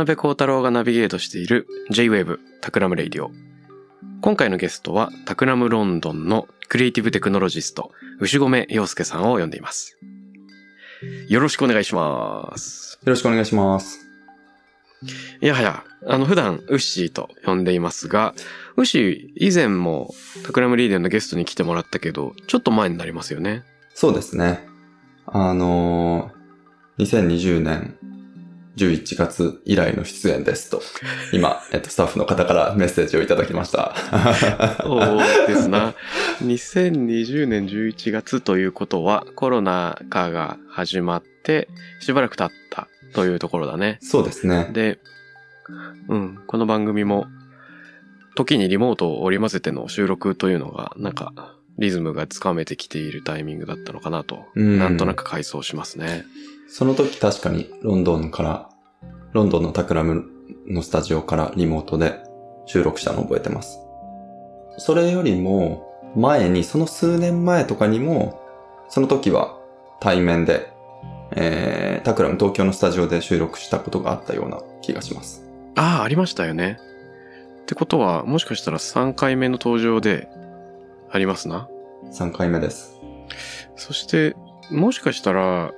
辺幸太郎がナビゲートしている J-Wave タクラムレイディオ。今回のゲストはタクラムロンドンの creative technologist、牛込洋介さんを呼んでいます。よろしくお願いします。よろしくお願いします。いやはや、あの普段ウッシーと呼んでいますが、ウッシー以前もタクラムレイディオのゲストに来てもらったけど、ちょっと前になりますよね。そうですね。あのー、2020年11月以来の出演ですと、今、えっと、スタッフの方からメッセージをいただきました。そうですな。2020年11月ということはコロナ禍が始まってしばらく経ったというところだね。そうですね。で、うん、この番組も時にリモートを織り交ぜての収録というのがなんかリズムがつかめてきているタイミングだったのかなと、うんなんとなく回想しますね。その時確かにロンドンから、ロンドンのタクラムのスタジオからリモートで収録したのを覚えてます。それよりも前に、その数年前とかにも、その時は対面で、えー、タクラム東京のスタジオで収録したことがあったような気がします。ああ、ありましたよね。ってことはもしかしたら3回目の登場でありますな。3回目です。そして、もしかしたら、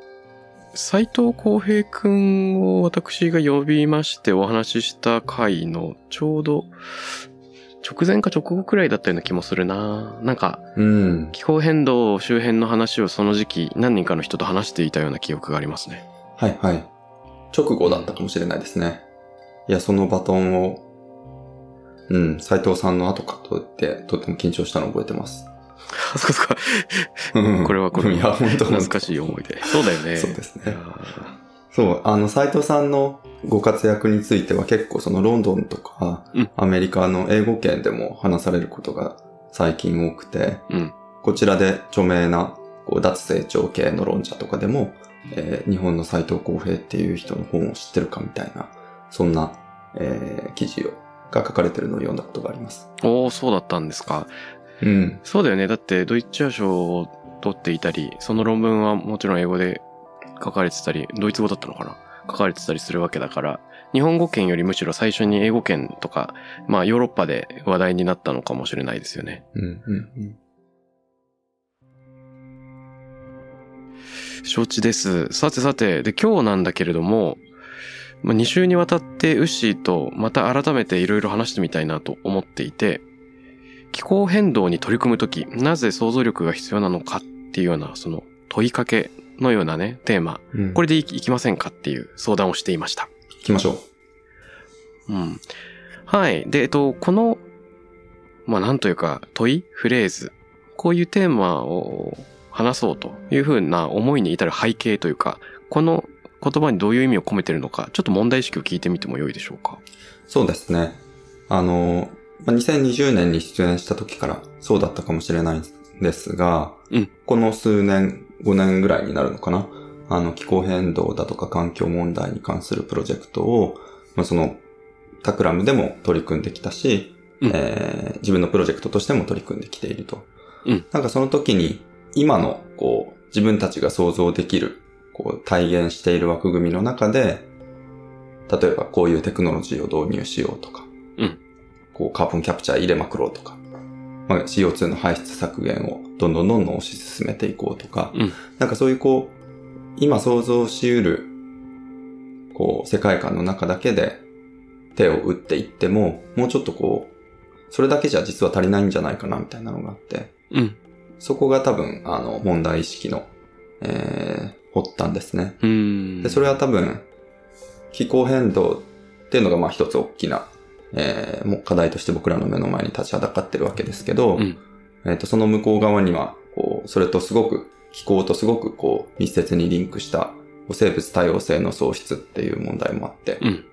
斉藤浩平くんを私が呼びましてお話しした回のちょうど直前か直後くらいだったような気もするななんかうん。気候変動周辺の話をその時期何人かの人と話していたような記憶がありますね。はいはい。直後だったかもしれないですね。いや、そのバトンを、うん、斉藤さんの後かと言って、とても緊張したのを覚えてます。あ、そうか。うんこれはこれいや、は本当懐かしい思い出。そうだよね。そうですねそう、あの、斉藤さんのご活躍については結構そのロンドンとか、うんアメリカの英語圏でも話されることが最近多くて、ーうん。こちらで著名なこう脱成長系の論者とかでも、えー日本の斉藤浩平っていう人の本を知ってるかみたいな、そんな、えー記事をが書かれてるのを読んだことがあります。おー、そうだったんですか。うん。そうだよね。だって、ドイツア賞を取っていたり、その論文はもちろん英語で書かれてたり、ドイツ語だったのかな？書かれてたりするわけだから、日本語圏よりむしろ最初に英語圏とか、まあヨーロッパで話題になったのかもしれないですよね。うん、うん、うん。承知です。さてさて、で、今日なんだけれども、まあ、2週にわたってウッシーとまた改めていろいろ話してみたいなと思っていて、気候変動に取り組むとき、なぜ想像力が必要なのかっていうような、その問いかけのようなね、テーマ、うん、これでいいきませんかっていう相談をしていました。行きましょう。うん。はい。で、えっと、この、まあなんというか問い、フレーズ、こういうテーマを話そうというふうな思いに至る背景というか、この言葉にどういう意味を込めてるのか、ちょっと問題意識を聞いてみてもよいでしょうか？そうですね。あの、まあ2020年に出演した時からそうだったかもしれないんですが、うんこの数年、5年ぐらいになるのかな？あの、気候変動だとか環境問題に関するプロジェクトを、まあ、その、タクラムでも取り組んできたし、うんえー自分のプロジェクトとしても取り組んできていると。うんなんかその時に、今の、こう、自分たちが想像できる、こう、体現している枠組みの中で、例えばこういうテクノロジーを導入しようとか、うんこう、カーボンキャプチャー入れまくろうとか、まあ、CO2 の排出削減をどんどんどんどん推し進めていこうとか、うんなんかそういうこう、今想像し得る、こう、世界観の中だけで手を打っていっても、もうちょっとこう、それだけじゃ実は足りないんじゃないかなみたいなのがあって、うん。そこが多分、あの、問題意識の、えー、発端ですね。うん。で、それは多分、気候変動っていうのがまあ一つ大きな、えー、もう課題として僕らの目の前に立ちはだかってるわけですけど、うんえっ、と、その向こう側には、こう、それとすごく、気候とすごくこう、密接にリンクした、生物多様性の喪失っていう問題もあって、うん。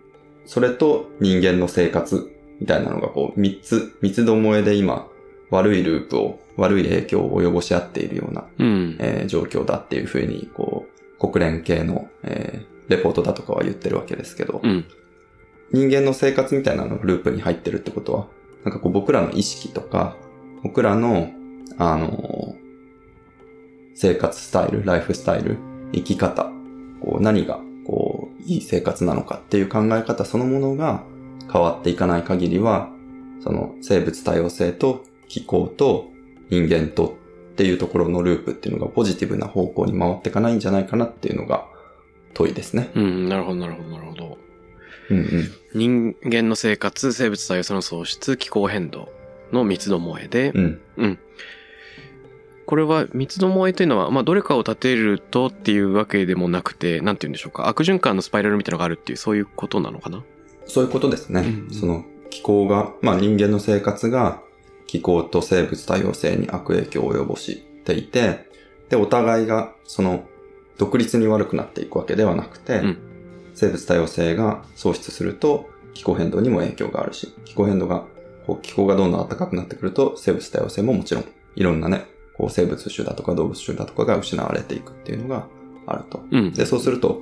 それと人間の生活みたいなのがこう、三つ、三つどもえで今、悪いループを、悪い影響を及ぼし合っているような、うん。えー状況だっていうふうに、こう、国連系の、えーレポートだとかは言ってるわけですけど、うん。人間の生活みたいなのがループに入ってるってことは、なんかこう僕らの意識とか、僕らの、あの生活スタイル、ライフスタイル、生き方、こう何が、こう、いい生活なのかっていう考え方そのものが変わっていかない限りは、その生物多様性と気候と人間とっていうところのループっていうのがポジティブな方向に回っていかないんじゃないかなっていうのが問いですね。うん。なるほど、なるほど、なるほど。うんうん。人間の生活、生物多様性の喪失、気候変動の三つどもえで、うん。これは三つどもえというのは、まあ、どれかを立てるとっていうわけでもなくて、なんて言うんでしょうか。悪循環のスパイラルみたいなのがあるっていう、そういうことなのかな？そういうことですね。うんうんその気候が、まあ人間の生活が気候と生物多様性に悪影響を及ぼしていて、で、お互いがその独立に悪くなっていくわけではなくて、うん生物多様性が喪失すると気候変動にも影響があるし、気候変動が、こう気候がどんどん暖かくなってくると生物多様性ももちろんいろんなね、こう生物種だとか動物種だとかが失われていくっていうのがあると。うん。で、そうすると、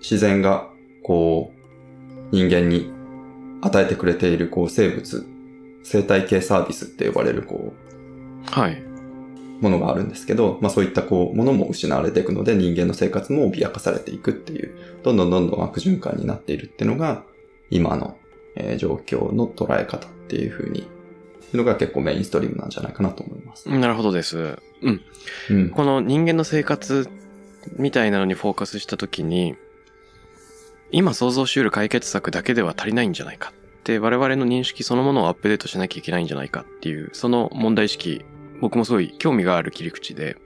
自然が、こう、人間に与えてくれている、こう、生物、生態系サービスって呼ばれる、こはい。う、ものがあるんですけど、まあそういった、こう、ものも失われていくので、人間の生活も脅かされていくっていう、どんどんどんどん悪循環になっているっていうのが、今の、えー状況の捉え方っていうふうに、いうのが結構メインストリームなんじゃないかなと思います。なるほどです。うん。うん。この人間の生活みたいなのにフォーカスしたときに、今想像し得る解決策だけでは足りないんじゃないかって我々の認識そのものをアップデートしなきゃいけないんじゃないかっていう、その問題意識、僕もすごい興味がある切り口で、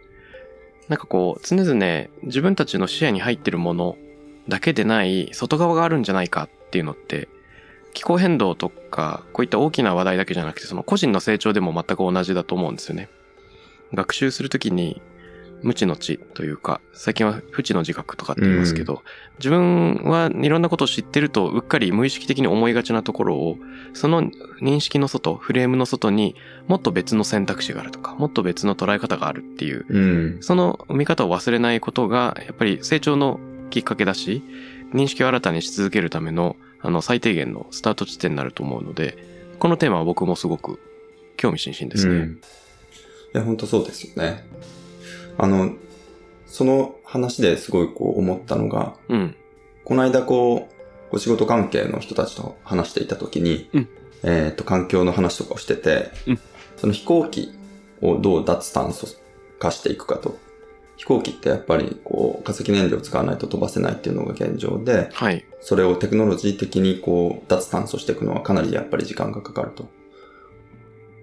なんかこう、常々自分たちの視野に入ってるものだけでない外側があるんじゃないかっていうのって、気候変動とか、こういった大きな話題だけじゃなくて、その個人の成長でも全く同じだと思うんですよね。学習するときに、無知の知というか、最近は不知の自覚とかって言いますけど、自分はいろんなことを知ってると、うっかり無意識的に思いがちなところを、その認識の外、フレームの外にもっと別の選択肢があるとか、もっと別の捉え方があるっていう、うん。その見方を忘れないことが、やっぱり成長のきっかけだし、認識を新たにし続けるための、あの、最低限のスタート地点になると思うので、このテーマは僕もすごく興味津々ですね。うんいや、本当そうですよね。あの、その話ですごいこう思ったのが、うん。この間こう、お仕事関係の人たちと話していたときに、うんえっ、と、環境の話とかをしてて、うんその飛行機をどう脱炭素化していくかと。飛行機ってやっぱりこう、化石燃料を使わないと飛ばせないっていうのが現状で、はい。それをテクノロジー的にこう、脱炭素していくのはかなりやっぱり時間がかかると。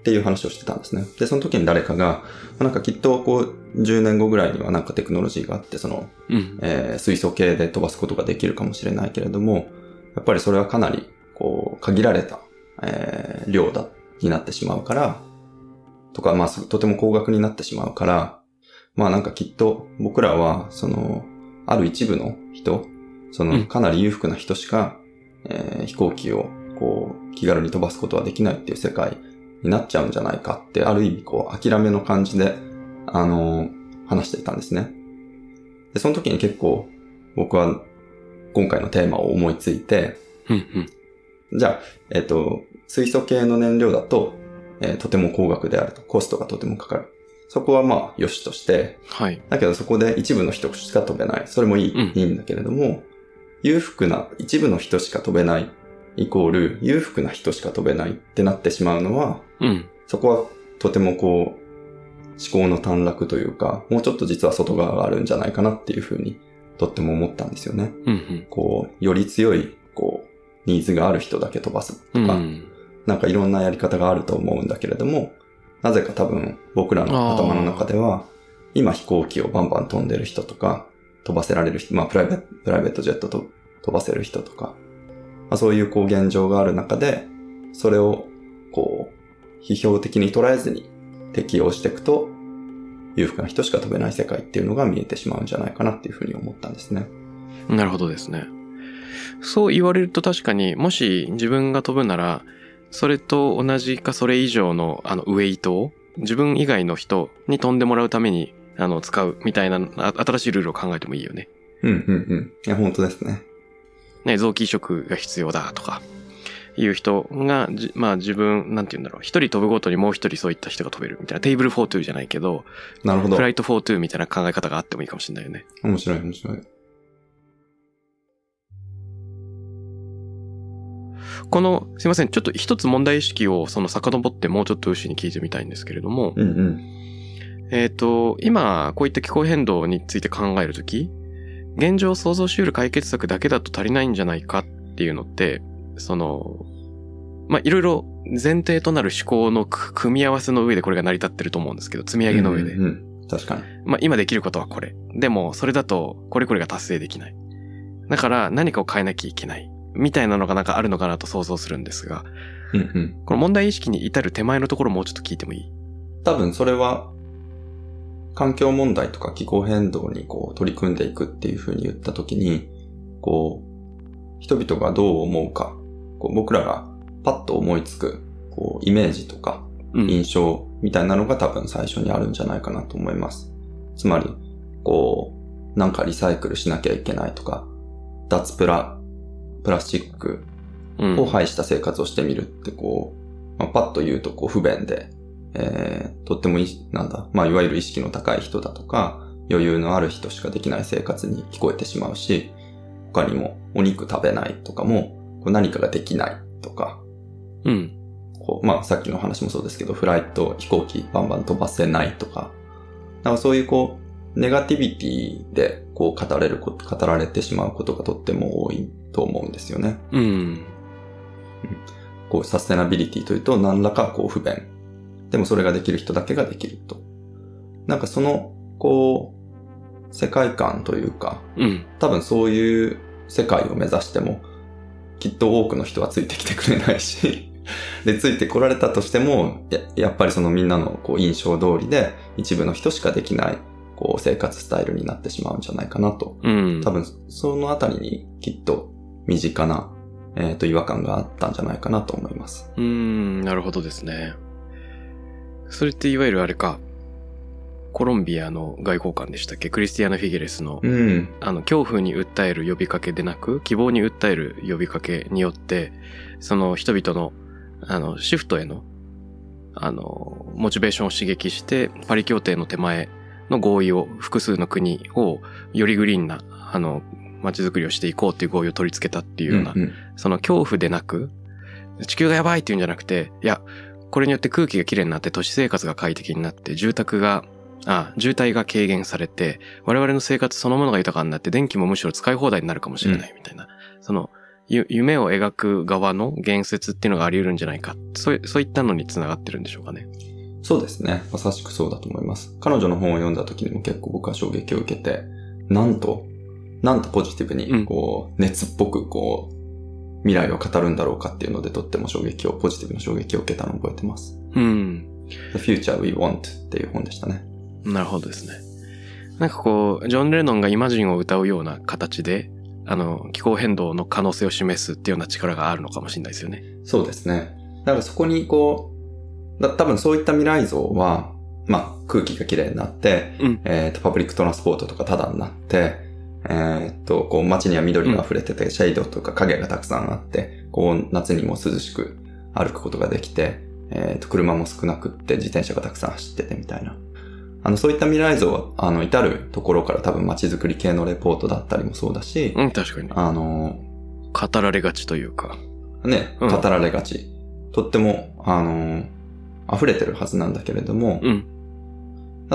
っていう話をしてたんですね。で、その時に誰かが、まあなんかきっとこう、10年後ぐらいにはなんかテクノロジーがあって、その、うん。えー水素系で飛ばすことができるかもしれないけれども、やっぱりそれはかなり、こう、限られた、えー量だ、になってしまうから、とか、まあ、すとても高額になってしまうから、まあなんかきっと僕らは、その、ある一部の人、そうんの、かなり裕福な人しか、えー飛行機を、こう、気軽に飛ばすことはできないっていう世界になっちゃうんじゃないかって、ある意味こう、諦めの感じで、あの話していたんですね。で、その時に結構僕は今回のテーマを思いついて。じゃあ、えっ、と、水素系の燃料だと、えーとても高額であると。コストがとてもかかる。そこはまあ、良しとして、はい。だけどそこで一部の人しか飛べない。それもいい、うんいいんだけれども、裕福な一部の人しか飛べない、イコール裕福な人しか飛べないってなってしまうのは、うん。そこはとてもこう、思考の短絡というか、もうちょっと実は外側があるんじゃないかなっていうふうに、とっても思ったんですよね。うん。こう、より強い、こう、ニーズがある人だけ飛ばすとうん。か、うん。なんかいろんなやり方があると思うんだけれども、なぜか多分僕らの頭の中では、今飛行機をバンバン飛んでる人とか、飛ばせられる人、まあプライベプライベートジェットと飛ばせる人とか、まあそういうこう現状がある中で、それをこう、批評的に捉えずに適用していくと、裕福な人しか飛べない世界っていうのが見えてしまうんじゃないかなっていうふうに思ったんですね。なるほどですね。そう言われると確かに、もし自分が飛ぶなら、それと同じかそれ以上のあのウェイトを自分以外の人に飛んでもらうためにあの使うみたいなあ新しいルールを考えてもいいよね。うんうんうん。いや、本当ですね。ね、臓器移植が必要だとか、いう人が、じまあ自分、なんて言うんだろう、一人飛ぶごとにもう一人そういった人が飛べるみたいな、 Table for Two じゃないけど、なるほどフ。ライトフォートゥーみたいな考え方があってもいいかもしれないよね。面白い面白い。この、すいません、ちょっと一つ問題意識をその遡ってもうちょっとウッシーに聞いてみたいんですけれども、うんうん。えっ、と、今、こういった気候変動について考えるとき、現状想像し得る解決策だけだと足りないんじゃないかっていうのって、その、まあ、いろいろ前提となる思考のく組み合わせの上でこれが成り立ってると思うんですけど、積み上げの上で。うんうん確かに。まあ、今できることはこれ。でも、それだと、これこれが達成できない。だから、何かを変えなきゃいけない。みたいなのがなんかあるのかなと想像するんですが、うんうん。この問題意識に至る手前のところもうちょっと聞いてもいい？多分それは、環境問題とか気候変動にこう取り組んでいくっていうふうに言ったときに、こう、人々がどう思うか、こう僕らがパッと思いつく、こう、イメージとかうん。印象みたいなのが多分最初にあるんじゃないかなと思います。つまり、こう、なんかリサイクルしなきゃいけないとか、脱プラ、プラスチックうんを排した生活をしてみるってこう、まあ、パッと言うとこう不便で、えー、とってもいい、なんだ、まあいわゆる意識の高い人だとか、余裕のある人しかできない生活に聞こえてしまうし、他にもお肉食べないとかも、こう何かができないとか、うん。こう、まあさっきの話もそうですけど、フライト、飛行機バンバン飛ばせないとか、なんかそういうこう、ネガティビティでこう語れること、語られてしまうことがとっても多いと思うんですよね。うん。こう、サステナビリティというと何らかこう不便。でもそれができる人だけができると。なんかその、こう、世界観というか、うん。多分そういう世界を目指しても、きっと多くの人はついてきてくれないし、で、ついてこられたとしても、ややっぱりそのみんなのこう印象通りで、一部の人しかできない、こう、生活スタイルになってしまうんじゃないかなとうん。多分、そのあたりにきっと身近な、えっ、と、違和感があったんじゃないかなと思います。うーん、なるほどですね。それっていわゆるあれか、コロンビアの外交官でしたっけ？クリスティアナ・フィゲレスの、うん。あの、恐怖に訴える呼びかけでなく、希望に訴える呼びかけによって、その人々の、あの、シフトへの、あの、モチベーションを刺激して、パリ協定の手前の合意を、複数の国を、よりグリーンな、あの、街づくりをしていこうっていう合意を取り付けたっていうような、んん。その恐怖でなく、地球がやばいっていうんじゃなくて、いや、これによって空気がきれいになって都市生活が快適になって住宅が、あ、渋滞が軽減されて、我々の生活そのものが豊かになって電気もむしろ使い放題になるかもしれないみたいな、その、ゆ夢を描く側の言説っていうのがあり得るんじゃないか。そういそういったのにつながってるんでしょうかね。そうですね。まさしくそうだと思います。彼女の本を読んだ時にも結構僕は衝撃を受けて、なんと、なんとポジティブうんに、こう、熱っぽく、こう、未来を語るんだろうかっていうので、とっても衝撃を、ポジティブな衝撃を受けたのを覚えてます。うん。The Future We Want っていう本でしたね。なるほどですね。なんかこう、ジョン・レノンがイマジンを歌うような形で、あの、気候変動の可能性を示すっていうような力があるのかもしれないですよね。そうですね。だからそこにこう、だ多分そういった未来像は、まあ空気がきれいになって、うんえっ、と、パブリックトランスポートとかタダになって、えっ、と、こう街には緑が溢れてて、シェイドとか影がたくさんあって、こう夏にも涼しく歩くことができて、えっ、と、車も少なくって自転車がたくさん走っててみたいな。あの、そういった未来像は、あの、至るところから多分街づくり系のレポートだったりもそうだし、うん、確かに。あの、語られがちというか。ね、うん語られがち。とっても、あのー溢れてるはずなんだけれども、うん。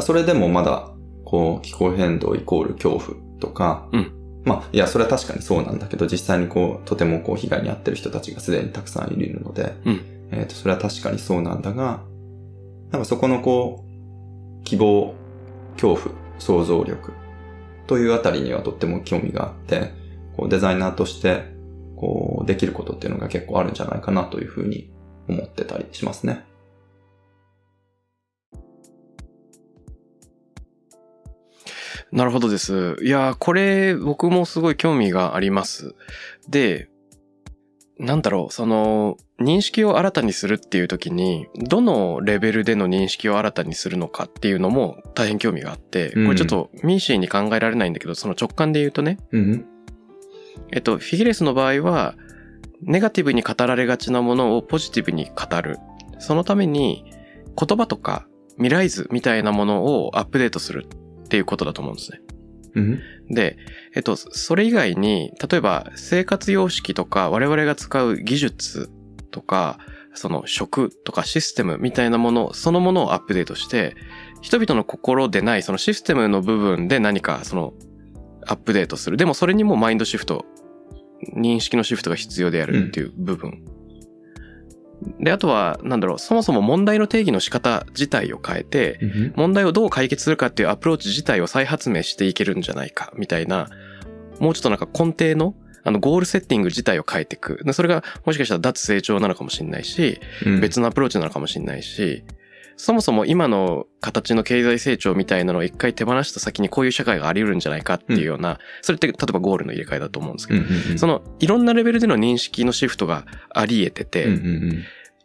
それでもまだ、こう、気候変動イコール恐怖とか、うん。まあ、いや、それは確かにそうなんだけど、実際にこう、とてもこう、被害に遭ってる人たちがすでにたくさんいるので、うん。えっ、と、それは確かにそうなんだが、なんかそこのこう、希望、恐怖、想像力というあたりにはとっても興味があって、こうデザイナーとして、こう、できることっていうのが結構あるんじゃないかなというふうに思ってたりしますね。なるほどです。いやー、これ僕もすごい興味があります。で、なんだろう、その、認識を新たにするっていう時に、どのレベルでの認識を新たにするのかっていうのも大変興味があって、これちょっとミーシーに考えられないんだけど、その直感で言うとね、うん。えっと、フィギレスの場合は、ネガティブに語られがちなものをポジティブに語る。そのために、言葉とか未来図みたいなものをアップデートするっていうことだと思うんですね。うん。で、えっと、それ以外に、例えば生活様式とか我々が使う技術とか、その食とかシステムみたいなもの、そのものをアップデートして、人々の心でないそのシステムの部分で何かそのアップデートする。でもそれにもマインドシフト、認識のシフトが必要であるっていう部分。で、あとは、なんだろう、そもそも問題の定義の仕方自体を変えて、うん。問題をどう解決するかっていうアプローチ自体を再発明していけるんじゃないか、みたいな、もうちょっとなんか根底の、あの、ゴールセッティング自体を変えていく。でそれが、もしかしたら脱成長なのかもしれないし、うん別のアプローチなのかもしれないし、そもそも今の形の経済成長みたいなのを一回手放した先にこういう社会があり得るんじゃないかっていうような、それって例えばゴールの入れ替えだと思うんですけど、うんうんうん。そのいろんなレベルでの認識のシフトがあり得てて、うんうん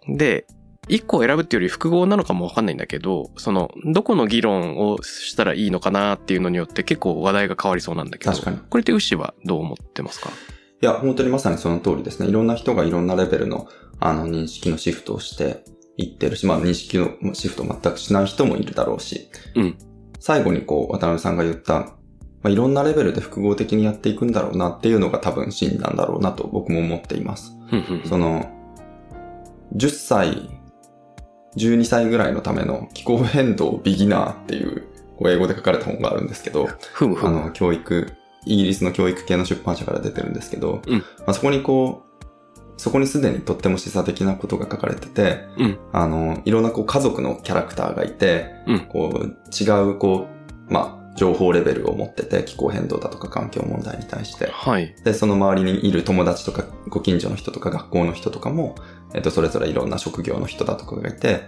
うん。で、一個を選ぶっていうより複合なのかもわかんないんだけど、その、どこの議論をしたらいいのかなっていうのによって結構話題が変わりそうなんだけど、これってウッシーはどう思ってますか？いや、本当にまさにその通りですね。いろんな人がいろんなレベルの、あの、認識のシフトをしていってるし、まあ、認識のシフトを全くしない人もいるだろうし。うん。最後にこう、渡辺さんが言った、まあ、いろんなレベルで複合的にやっていくんだろうなっていうのが多分真なんだろうなと僕も思っています。その、10歳、12歳ぐらいのための気候変動ビギナーっていう、こう英語で書かれた本があるんですけど。あの、教育、イギリスの教育系の出版社から出てるんですけど、うんまあ、そこにこう、そこにすでにとっても示唆的なことが書かれてて、うんあの、いろんなこう家族のキャラクターがいて、うんこう、違うこう、まあ、情報レベルを持ってて、気候変動だとか環境問題に対して。はい。で、その周りにいる友達とか、ご近所の人とか、学校の人とかも、えっと、それぞれいろんな職業の人だとかがいて、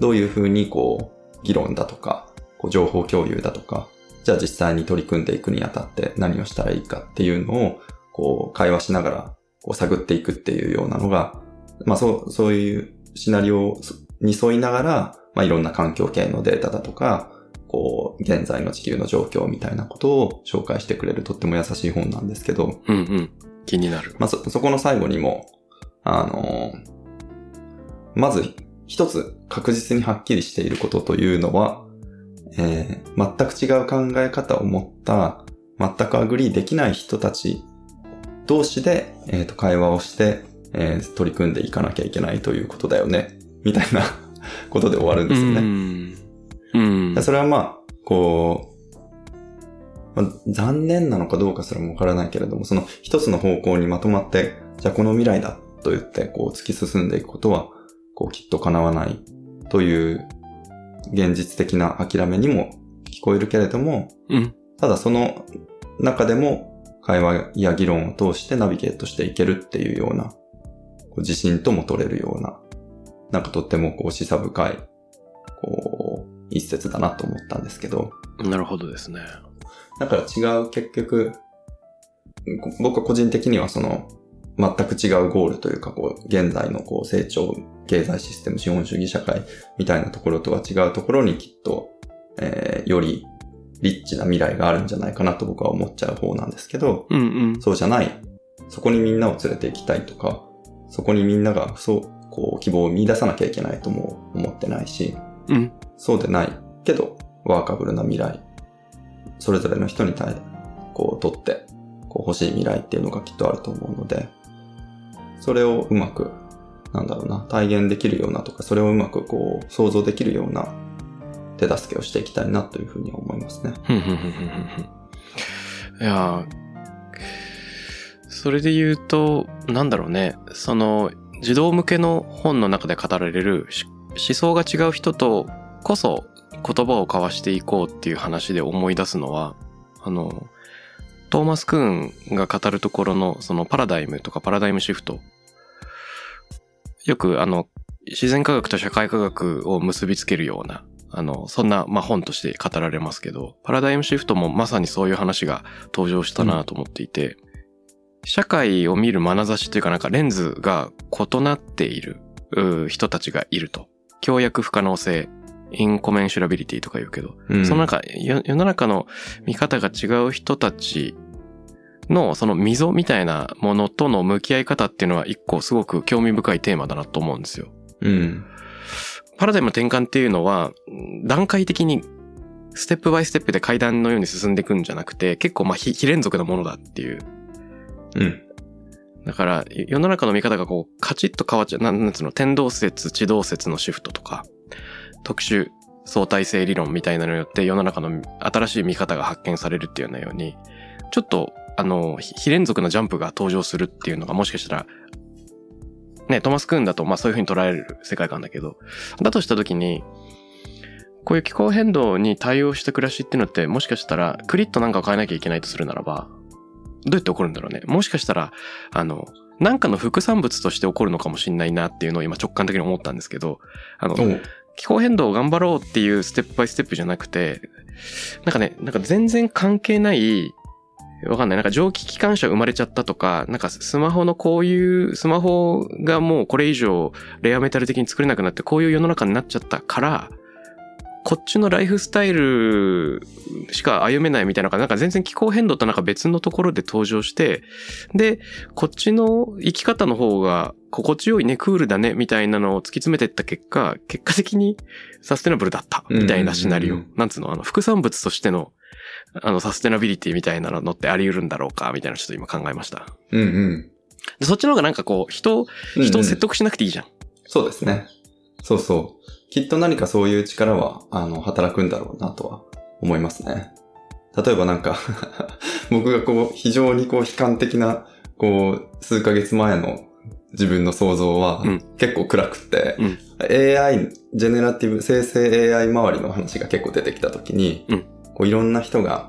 どういうふうにこう、議論だとか、こう情報共有だとか、じゃあ実際に取り組んでいくにあたって何をしたらいいかっていうのを、こう、会話しながら、こう、探っていくっていうようなのが、まあ、そう、そういうシナリオに沿いながら、まあ、いろんな環境系のデータだとか、こう、現在の地球の状況みたいなことを紹介してくれるとっても優しい本なんですけど、うんうん。気になる。まあ、そ、そこの最後にも、あのーまず一つ確実にはっきりしていることというのは、えー全く違う考え方を持った、全く agree できない人たち同士で、えーと会話をして、えー取り組んでいかなきゃいけないということだよね、みたいな ことで終わるんですよね。うん。うん。でそれはまあ、こう、まあ残念なのかどうかすらもわからないけれども、その一つの方向にまとまって、じゃあこの未来だと言って、こう突き進んでいくことは、こうきっと叶わないという現実的な諦めにも聞こえるけれども、うん。ただその中でも会話や議論を通してナビゲートしていけるっていうような、こう自信とも取れるような、なんかとってもこう示唆深い、こう、一節だなと思ったんですけど、なるほどですね。だから違う結局、こ僕は個人的にはその、全く違うゴールというか、こう、現在のこう成長、経済システム、資本主義社会みたいなところとは違うところにきっと、えーよりリッチな未来があるんじゃないかなと僕は思っちゃう方なんですけど、うんうん。そうじゃない。そこにみんなを連れて行きたいとか、そこにみんながそう、こう、希望を見出さなきゃいけないとも思ってないし、うん。そうでないけど、ワーカブルな未来、それぞれの人に対、こう、とって、こう、欲しい未来っていうのがきっとあると思うので、それをうまく、なんだろうな、体現できるようなとか、それをうまくこう、想像できるような手助けをしていきたいなというふうに思いますね。いやそれで言うと、なんだろうね、その、児童向けの本の中で語られる思想が違う人とこそ言葉を交わしていこうっていう話で思い出すのは、あの、トーマス・クーンが語るところのそのパラダイムとかパラダイムシフト。よくあの、自然科学と社会科学を結びつけるような、あの、そんな、まあ、本として語られますけど、パラダイムシフトもまさにそういう話が登場したなと思っていて、社会を見る眼差しというかなんかレンズが異なっているう人たちがいると。共約不可能性、 incommensurability とか言うけど、うんその中、世世の中の見方が違う人たちのその溝みたいなものとの向き合い方っていうのは一個すごく興味深いテーマだなと思うんですよ。うん。パラダイムの転換っていうのは、段階的にステップバイステップで階段のように進んでいくんじゃなくて、結構まあ非非連続なものだっていう。うん。だから、世の中の見方がこう、カチッと変わっちゃう、なんつうの、天動説、地動説のシフトとか、特殊相対性理論みたいなのによって世の中の新しい見方が発見されるっていうようなように、ちょっと、あの、非非連続なジャンプが登場するっていうのがもしかしたら、ね、トマス・クーンだと、まあそういうふうに捉える世界観だけど、だとしたときに、こういう気候変動に対応した暮らしっていうのって、もしかしたら、クリッとなんかを変えなきゃいけないとするならば、どうやって起こるんだろうね。もしかしたら、あの、なんかの副産物として起こるのかもしれないなっていうのを今直感的に思ったんですけど、あの、気候変動を頑張ろうっていうステップバイステップじゃなくて、なんかね、なんか全然関係ない、わかんない。なんか蒸気機関車生まれちゃったとか、なんかスマホのこういう、スマホがもうこれ以上レアメタル的に作れなくなってこういう世の中になっちゃったから、こっちのライフスタイルしか歩めないみたいなのが、なんか全然気候変動となんか別のところで登場して、で、こっちの生き方の方が心地よいね、クールだね、みたいなのを突き詰めていった結果、結果的にサステナブルだった、みたいなシナリオ。なんつうの、あの、副産物としての、あの、サステナビリティみたいなのってあり得るんだろうか、みたいなちょっと今考えました。うんうん。でそっちの方がなんかこう、人を、人を説得しなくていいじゃん。そうですね。そうそう。きっと何かそういう力は、あの、働くんだろうなとは思いますね。例えばなんか、僕がこう、非常にこう、悲観的な、こう、数ヶ月前の自分の想像はうん、結構暗くって、うん AI、ジェネラティブ、生成 AI 周りの話が結構出てきたときに、うんこういろんな人が、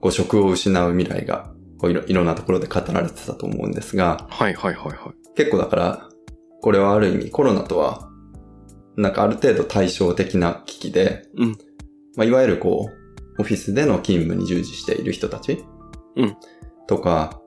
こう、職を失う未来が、こういろ、いろんなところで語られてたと思うんですが、はいはいはいはい。結構だから、これはある意味コロナとは、なんかある程度対照的な危機で、うん。まあ、いわゆるこう、オフィスでの勤務に従事している人たち、うん。とか、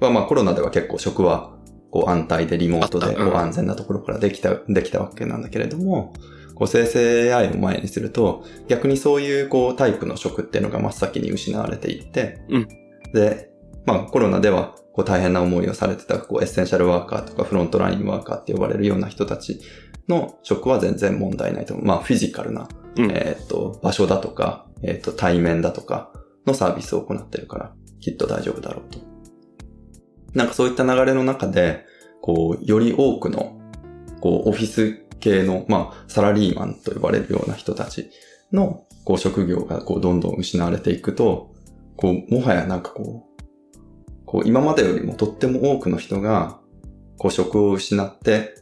はまあコロナでは結構職はこう安泰でリモートでこう安全なところからできた、できたわけなんだけれども、こう生成 AI を前にすると、逆にそういうこうタイプの職っていうのが真っ先に失われていって、うんで、まあコロナではこう大変な思いをされてたこうエッセンシャルワーカーとかフロントラインワーカーって呼ばれるような人たちの職は全然問題ないと。まあフィジカルな、うん。えーっと、場所だとか、えーっと、対面だとかのサービスを行ってるから、きっと大丈夫だろうと。なんかそういった流れの中で、こう、より多くの、こう、オフィス系の、まあ、サラリーマンと呼ばれるような人たちの、こう、職業が、こう、どんどん失われていくと、こう、もはやなんかこう、こう、今までよりもとっても多くの人が、こう、職を失って、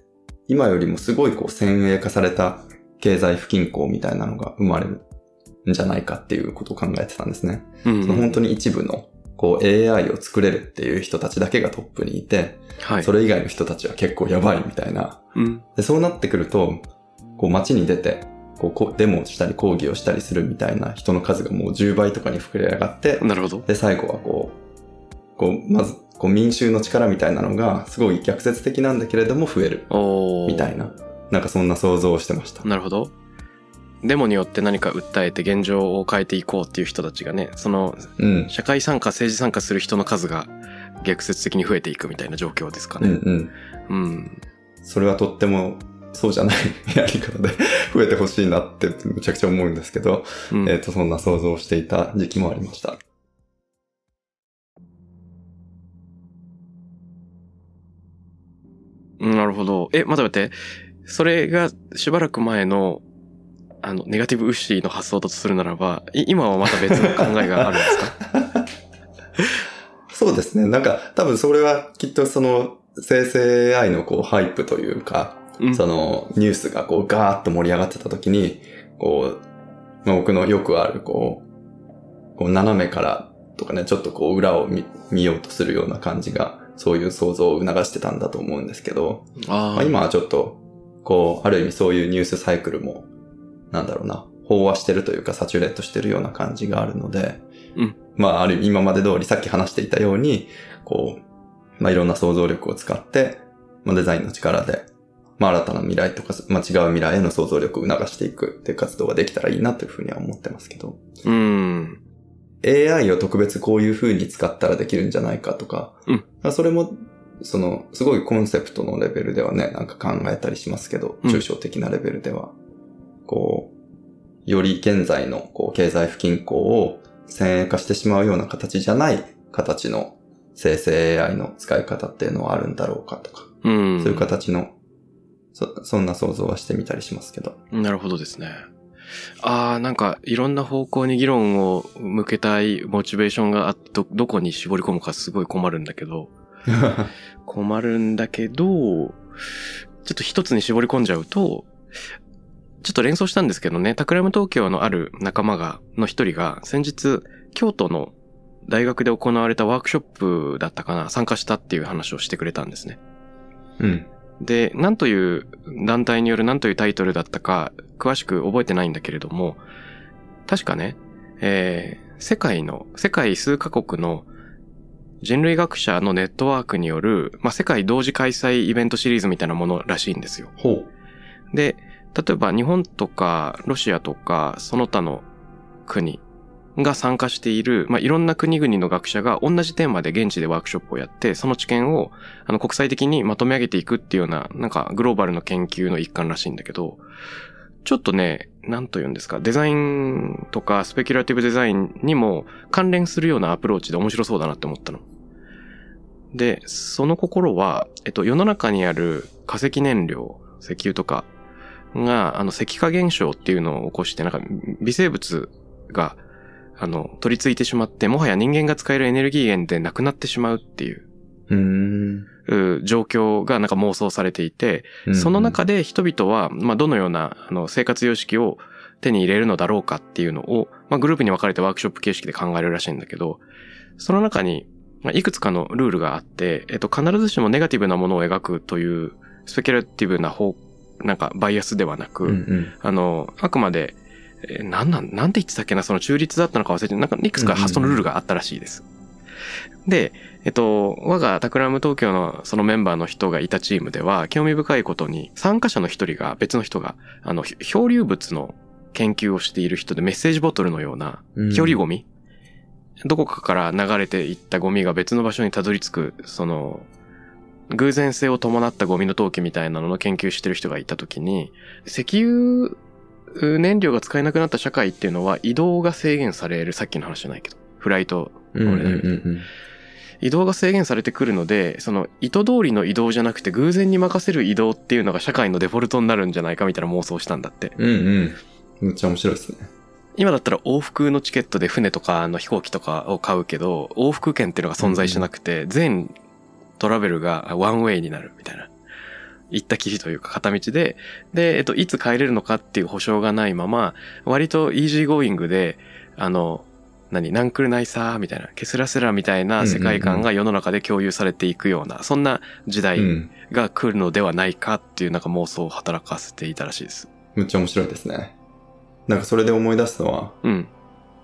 今よりもすごいこう、先鋭化された経済不均衡みたいなのが生まれるんじゃないかっていうことを考えてたんですね。うんその本当に一部の、こう AI を作れるっていう人たちだけがトップにいて、はい。それ以外の人たちは結構やばいみたいな。うん。で、そうなってくると、こう街に出て、こうデモをしたり抗議をしたりするみたいな人の数がもう10倍とかに膨れ上がって、なるほど。で、最後はこう、こう、まず、こう民衆の力みたいなのが、すごい逆説的なんだけれども増える、みたいな。なんかそんな想像をしてました。なるほど。デモによって何か訴えて現状を変えていこうっていう人たちがね、そのうん。社会参加、政治参加する人の数が逆説的に増えていくみたいな状況ですかね。うんうん。うん。それはとっても、そうじゃない やり方で 増えてほしいなってむちゃくちゃ思うんですけど、うんえっ、と、そんな想像をしていた時期もありました。うんなるほど。え、待って待って。それがしばらく前の、あの、ネガティブウッシーの発想だとするならば、い今はまた別の考えがあるんですか？そうですね。なんか、多分それはきっとその、生成 AI のこう、ハイプというか、うん。その、ニュースがこう、ガーッと盛り上がってた時に、こう、まあ、僕のよくある、こう、こう、斜めからとかね、ちょっとこう、裏を見見ようとするような感じが、そういう想像を促してたんだと思うんですけど、あまあ、今はちょっと、こう、ある意味そういうニュースサイクルも、なんだろうな、飽和してるというか、サチュレートしてるような感じがあるので、うん。まあ、ある意味今まで通りさっき話していたように、こう、まあ、いろんな想像力を使って、まあ、デザインの力で、まあ、新たな未来とか、まあ、違う未来への想像力を促していくっていう活動ができたらいいなというふうには思ってますけど、うん。AI を特別こういう風に使ったらできるんじゃないかとか、うん。まあそれも、その、すごいコンセプトのレベルではね、なんか考えたりしますけど、うん。抽象的なレベルでは、こう、より現在のこう経済不均衡を先鋭化してしまうような形じゃない形の生成 AI の使い方っていうのはあるんだろうかとか、うん。そういう形の、そ、そんな想像はしてみたりしますけど。なるほどですね。ああ、なんかいろんな方向に議論を向けたいモチベーションがあど、どこに絞り込むかすごい困るんだけど、困るんだけど、ちょっと一つに絞り込んじゃうと、ちょっと連想したんですけどね、タクラム東京のある仲間が、の一人が、先日、京都の大学で行われたワークショップだったかな、参加したっていう話をしてくれたんですね。うん。で、何という団体による何というタイトルだったか、詳しく覚えてないんだけれども、確かね、えー世界の、世界数カ国の人類学者のネットワークによる、まあ、世界同時開催イベントシリーズみたいなものらしいんですよ。ほで、例えば日本とかロシアとかその他の国が参加している、まあ、いろんな国々の学者が同じテーマで現地でワークショップをやって、その知見をあの国際的にまとめ上げていくっていうような、なんかグローバルの研究の一環らしいんだけど、ちょっとね、なんと言うんですか、デザインとかスペキュラティブデザインにも関連するようなアプローチで面白そうだなって思ったの。で、その心は、えっと、世の中にある化石燃料、石油とかが、あの、石化現象っていうのを起こして、なんか、微生物が、あの、取り付いてしまって、もはや人間が使えるエネルギー源でなくなってしまうっていう、う。ん。う状況がなんか妄想されていて、うんその中で人々は、まあ、どのような、あの、生活様式を手に入れるのだろうかっていうのを、まあ、グループに分かれてワークショップ形式で考えるらしいんだけど、その中に、まあいくつかのルールがあって、えっと、必ずしもネガティブなものを描くという、スペキュラティブな方、なんか、バイアスではなく、うんうん。あの、あくまで、えーなんなん、なんて言ってたっけな、その中立だったのか忘れて、なんか、いくつかうんうんうん発想のルールがあったらしいです。で、えっと、我がタクラム東京のそのメンバーの人がいたチームでは、興味深いことに、参加者の一人が、別の人が、あの、ひ漂流物の研究をしている人でメッセージボトルのような、うん漂流ゴミ、どこかから流れていったゴミが別の場所にたどり着く、その、偶然性を伴ったゴミの投棄みたいなのの研究してる人がいたときに、石油燃料が使えなくなった社会っていうのは移動が制限される、さっきの話じゃないけど、フライト、うんうん俺だようん移動が制限されてくるので、その意図通りの移動じゃなくて偶然に任せる移動っていうのが社会のデフォルトになるんじゃないかみたいな妄想をしたんだって。うんうん。めっちゃ面白いですね。今だったら往復のチケットで船とかの飛行機とかを買うけど、往復券っていうのが存在しなくて、全トラベルが one way になるみたいな。行ったきりというか片道で、で、えっと、いつ帰れるのかっていう保証がないまま、割と easygoing で、あの、何、ナンクルないさーみたいな、ケセラセラみたいな世界観が世の中で共有されていくような、そんな時代うん。が来るのではないかっていうなんか妄想を働かせていたらしいです。めっちゃ面白いですね。なんかそれで思い出すのは、うん。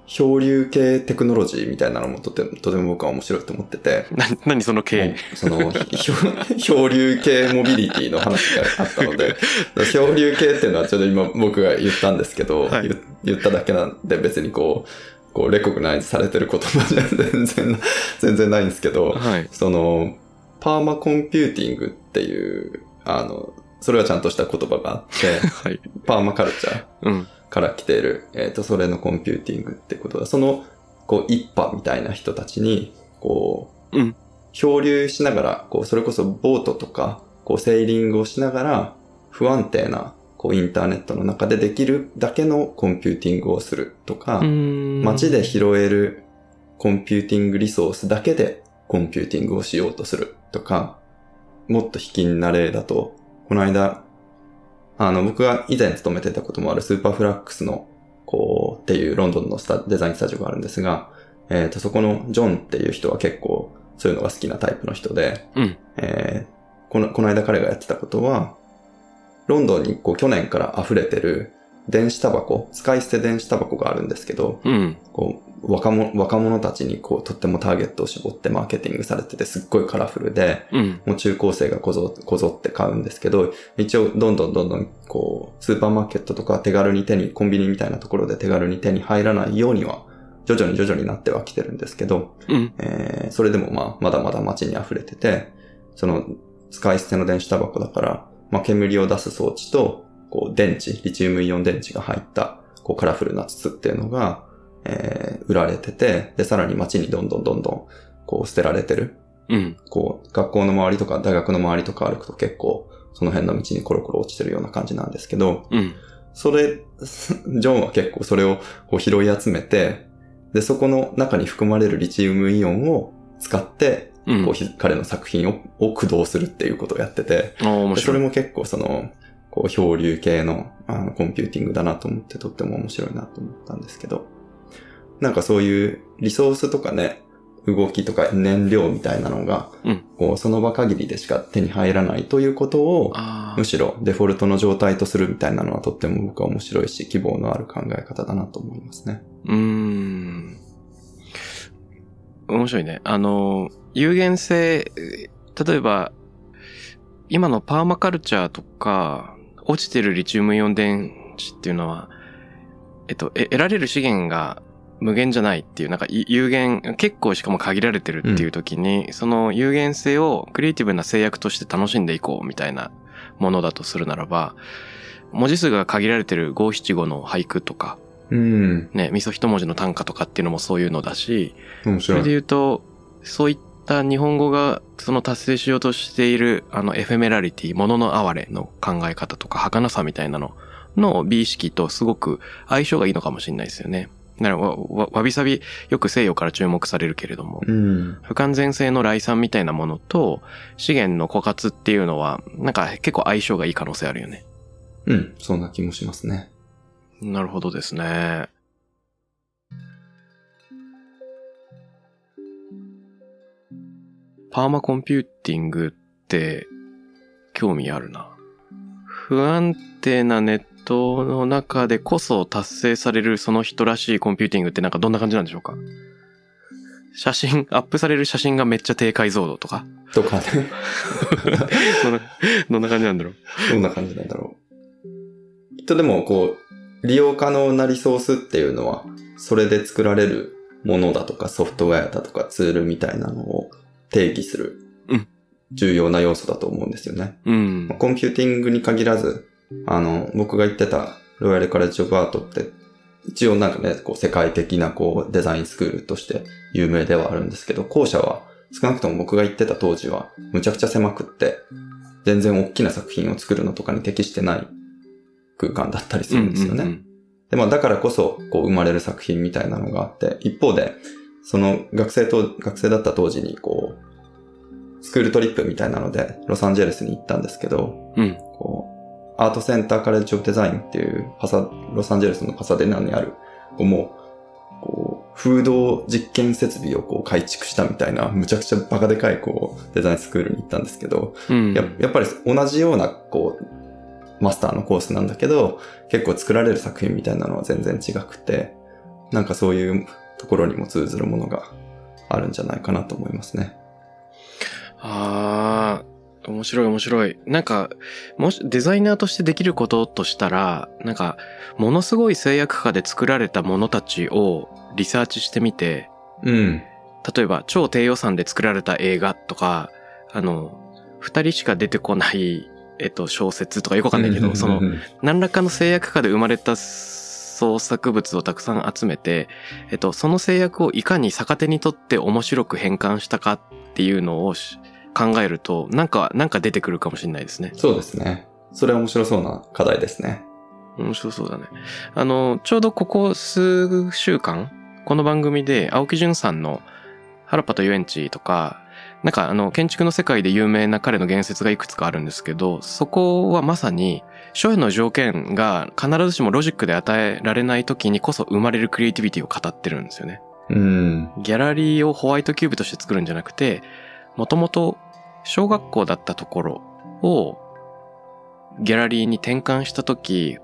漂流系テクノロジーみたいなのもとても、とても僕は面白いと思ってて、な、何その系。その、漂流系モビリティの話があったので、漂流系っていうのはちょっと今僕が言ったんですけど、はい言言っただけなんで別にこう、こう、レコグナイズされてる言葉じゃ全然、全然ないんですけど、はい。その、パーマコンピューティングっていう、あの、それはちゃんとした言葉があって、はい。パーマカルチャーうん。から来ている、えっ、と、それのコンピューティングってことは、その、こう、一派みたいな人たちに、こう、うん。漂流しながら、こう、それこそボートとか、こう、セーリングをしながら、不安定な、こう、インターネットの中でできるだけのコンピューティングをするとか、街街で拾えるコンピューティングリソースだけでコンピューティングをしようとするとか、もっと卑近な例だと、この間、あの、僕が以前勤めてたこともあるスーパーフラックスの、こう、っていうロンドンのスタデザインスタジオがあるんですが、えっ、と、そこのジョンっていう人は結構そういうのが好きなタイプの人で、うん。えーこの、この間彼がやってたことは、ロンドンにこう去年から溢れてる電子タバコ、使い捨て電子タバコがあるんですけど、うん。こう、若者、若者たちにこう、とってもターゲットを絞ってマーケティングされてて、すっごいカラフルで、うん。もう中高生がこぞ、こぞって買うんですけど、一応どんどんどんどんこう、スーパーマーケットとか手軽に手に、コンビニみたいなところで手軽に手に入らないようには、徐々に徐々になってはきてるんですけど、うん。えーそれでもまあ、まだまだ街に溢れてて、その、使い捨ての電子タバコだから、まあ、煙を出す装置と、こう、電池、リチウムイオン電池が入った、こう、カラフルな筒っていうのが、えー売られてて、で、さらに街にどんどんどんどん、こう、捨てられてる。うん。こう、学校の周りとか大学の周りとか歩くと結構、その辺の道にコロコロ落ちてるような感じなんですけど、うん。それ、ジョンは結構それをこう拾い集めて、で、そこの中に含まれるリチウムイオンを使って、うん。こうひ彼の作品をを駆動するっていうことをやってて、それ。も結構その、こう漂流系のあのコンピューティングだなと思ってとっても面白いなと思ったんですけど、なんかそういうリソースとかね、動きとか燃料みたいなのが、うんこうその場限りでしか手に入らないということを、あむしろデフォルトの状態とするみたいなのはとっても僕は面白いし、希望のある考え方だなと思いますね。うーん。面白いね。あの、有限性、例えば、今のパーマカルチャーとか、落ちてるリチウムイオン電池っていうのは、えっと、え得られる資源が無限じゃないっていう、なんかい有限、結構しかも限られてるっていう時に、その有限性をクリエイティブな制約として楽しんでいこうみたいなものだとするならば、文字数が限られてる五七五の俳句とか、うん。ね、味噌一文字の短歌とかっていうのもそういうのだし。それで言うと、そういった日本語がその達成しようとしているあのエフェメラリティ、物の哀れの考え方とか儚さみたいなのの美意識とすごく相性がいいのかもしれないですよね。だからわわわびさびよく西洋から注目されるけれども、うん。不完全性の来産みたいなものと資源の枯渇っていうのはなんか結構相性がいい可能性あるよね。うん。そんな気もしますね。なるほどですね。 permacomputing って興味あるな。不安定なネットの中でこそ達成されるその人らしいコンピューティングってなんかどんな感じなんでしょうか？写真、アップされる写真がめっちゃ低解像度とか？とかね。どんな、どんな感じなんだろう？どんな感じなんだろう？きっとでも、こう、利用可能なリソースっていうのは、それで作られるものだとかソフトウェアだとかツールみたいなのを定義するうん、重要な要素だと思うんですよね。うんまあ。コンピューティングに限らず、あの、僕が言ってたロイヤルカレッジオブアートって、一応なんかね、こう世界的なこうデザインスクールとして有名ではあるんですけど、後者は少なくとも僕が言ってた当時はむちゃくちゃ狭くって、全然大きな作品を作るのとかに適してない空間だったりするんですよね。で、まあだからこそ、こう生まれる作品みたいなのがあって、一方で、その学生と、学生だった当時にこう、スクールトリップみたいなので、ロサンゼルスに行ったんですけど、うん。こう、アートセンターカレッジオブデザインっていう、パサ、ロサンゼルスのパサデナにある、こうもう、こう、風洞実験設備をこう改築したみたいな、むちゃくちゃバカでかいこう、デザインスクールに行ったんですけど、うん。ややっぱり同じような、こう、マスターのコースなんだけど、結構作られる作品みたいなのは全然違くて、なんかそういうところにも通ずるものがあるんじゃないかなと思いますね。ああ、面白い面白い。なんか、もしデザイナーとしてできることとしたら、なんか、ものすごい制約下で作られたものたちをリサーチしてみて、うん。例えば超低予算で作られた映画とか、あの、二人しか出てこない、えっと、小説とかよくわかんないけど、その、何らかの制約下で生まれた創作物をたくさん集めて、えっと、その制約をいかに逆手にとって面白く変換したかっていうのをし考えると、なんか、なんか出てくるかもしれないですね。そうですね。それは面白そうな課題ですね。面白そうだね。あの、ちょうどここ数週間、この番組で青木淳さんの原っぱと遊園地とか、なんかあの建築の世界で有名な彼の言説がいくつかあるんですけど、そこはまさに、所有の条件が必ずしもロジックで与えられない時にこそ生まれるクリエイティビティを語ってるんですよね。うん。ギャラリーをホワイトキューブとして作るんじゃなくて、もともと小学校だったところをギャラリーに転換した時、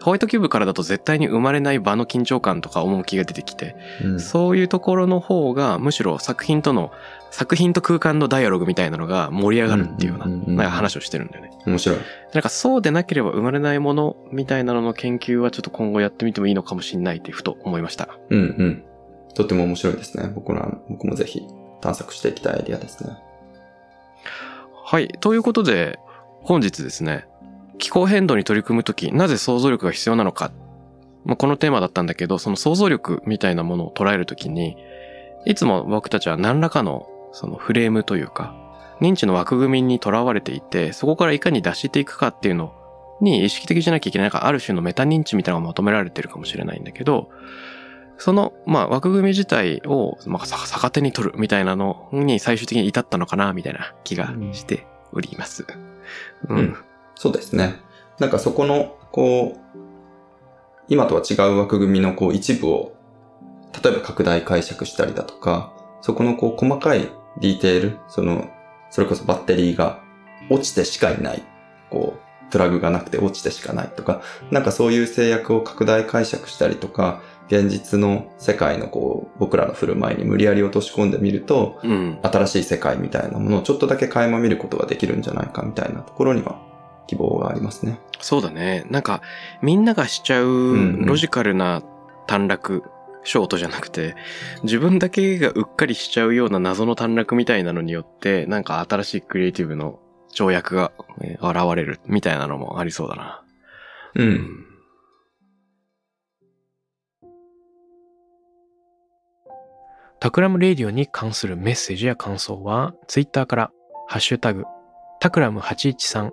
ホワイトキューブからだと絶対に生まれない場の緊張感とか趣が出てきて、うんそういうところの方がむしろ作品との、作品と空間のダイアログみたいなのが盛り上がるっていうような、うん話をしてるんだよね。面白い。なんかそうでなければ生まれないものみたいなのの研究はちょっと今後やってみてもいいのかもしれないってふと思いました。うんうん。とても面白いですね。僕ら、僕もぜひ探索していきたいエリアですね。はい。ということで、本日ですね、気候変動に取り組むとき、なぜ想像力が必要なのか。まあ、このテーマだったんだけど、その想像力みたいなものを捉えるときに、いつも僕たちは何らかのそのフレームというか、認知の枠組みにとらわれていて、そこからいかに脱していくかっていうのに意識的じゃなきゃいけない、なんかある種のメタ認知みたいなのが求められてるかもしれないんだけど、その、まあ、枠組み自体を、まあ、逆手に取るみたいなのに最終的に至ったのかな、みたいな気がしております。ううん。そうですね。なんかそこの、こう、今とは違う枠組みのこう一部を、例えば拡大解釈したりだとか、そこのこう細かいディテール、その、それこそバッテリーが落ちてしかいない、こう、プラグがなくて落ちてしかないとか、なんかそういう制約を拡大解釈したりとか、現実の世界のこう、僕らの振る舞いに無理やり落とし込んでみると、うん。新しい世界みたいなものをちょっとだけ垣間見ることができるんじゃないかみたいなところには希望がありますね。そうだね。なんか、みんながしちゃんううんロジカルな短絡、ショートじゃなくて、自分だけがうっかりしちゃうような謎の短絡みたいなのによって、なんか新しいクリエイティブの跳躍がえー現れるみたいなのもありそうだな。う。。うんタクラムレディオに関するメッセージや感想は、ツイッターから、ハッシュタグ、タクラム813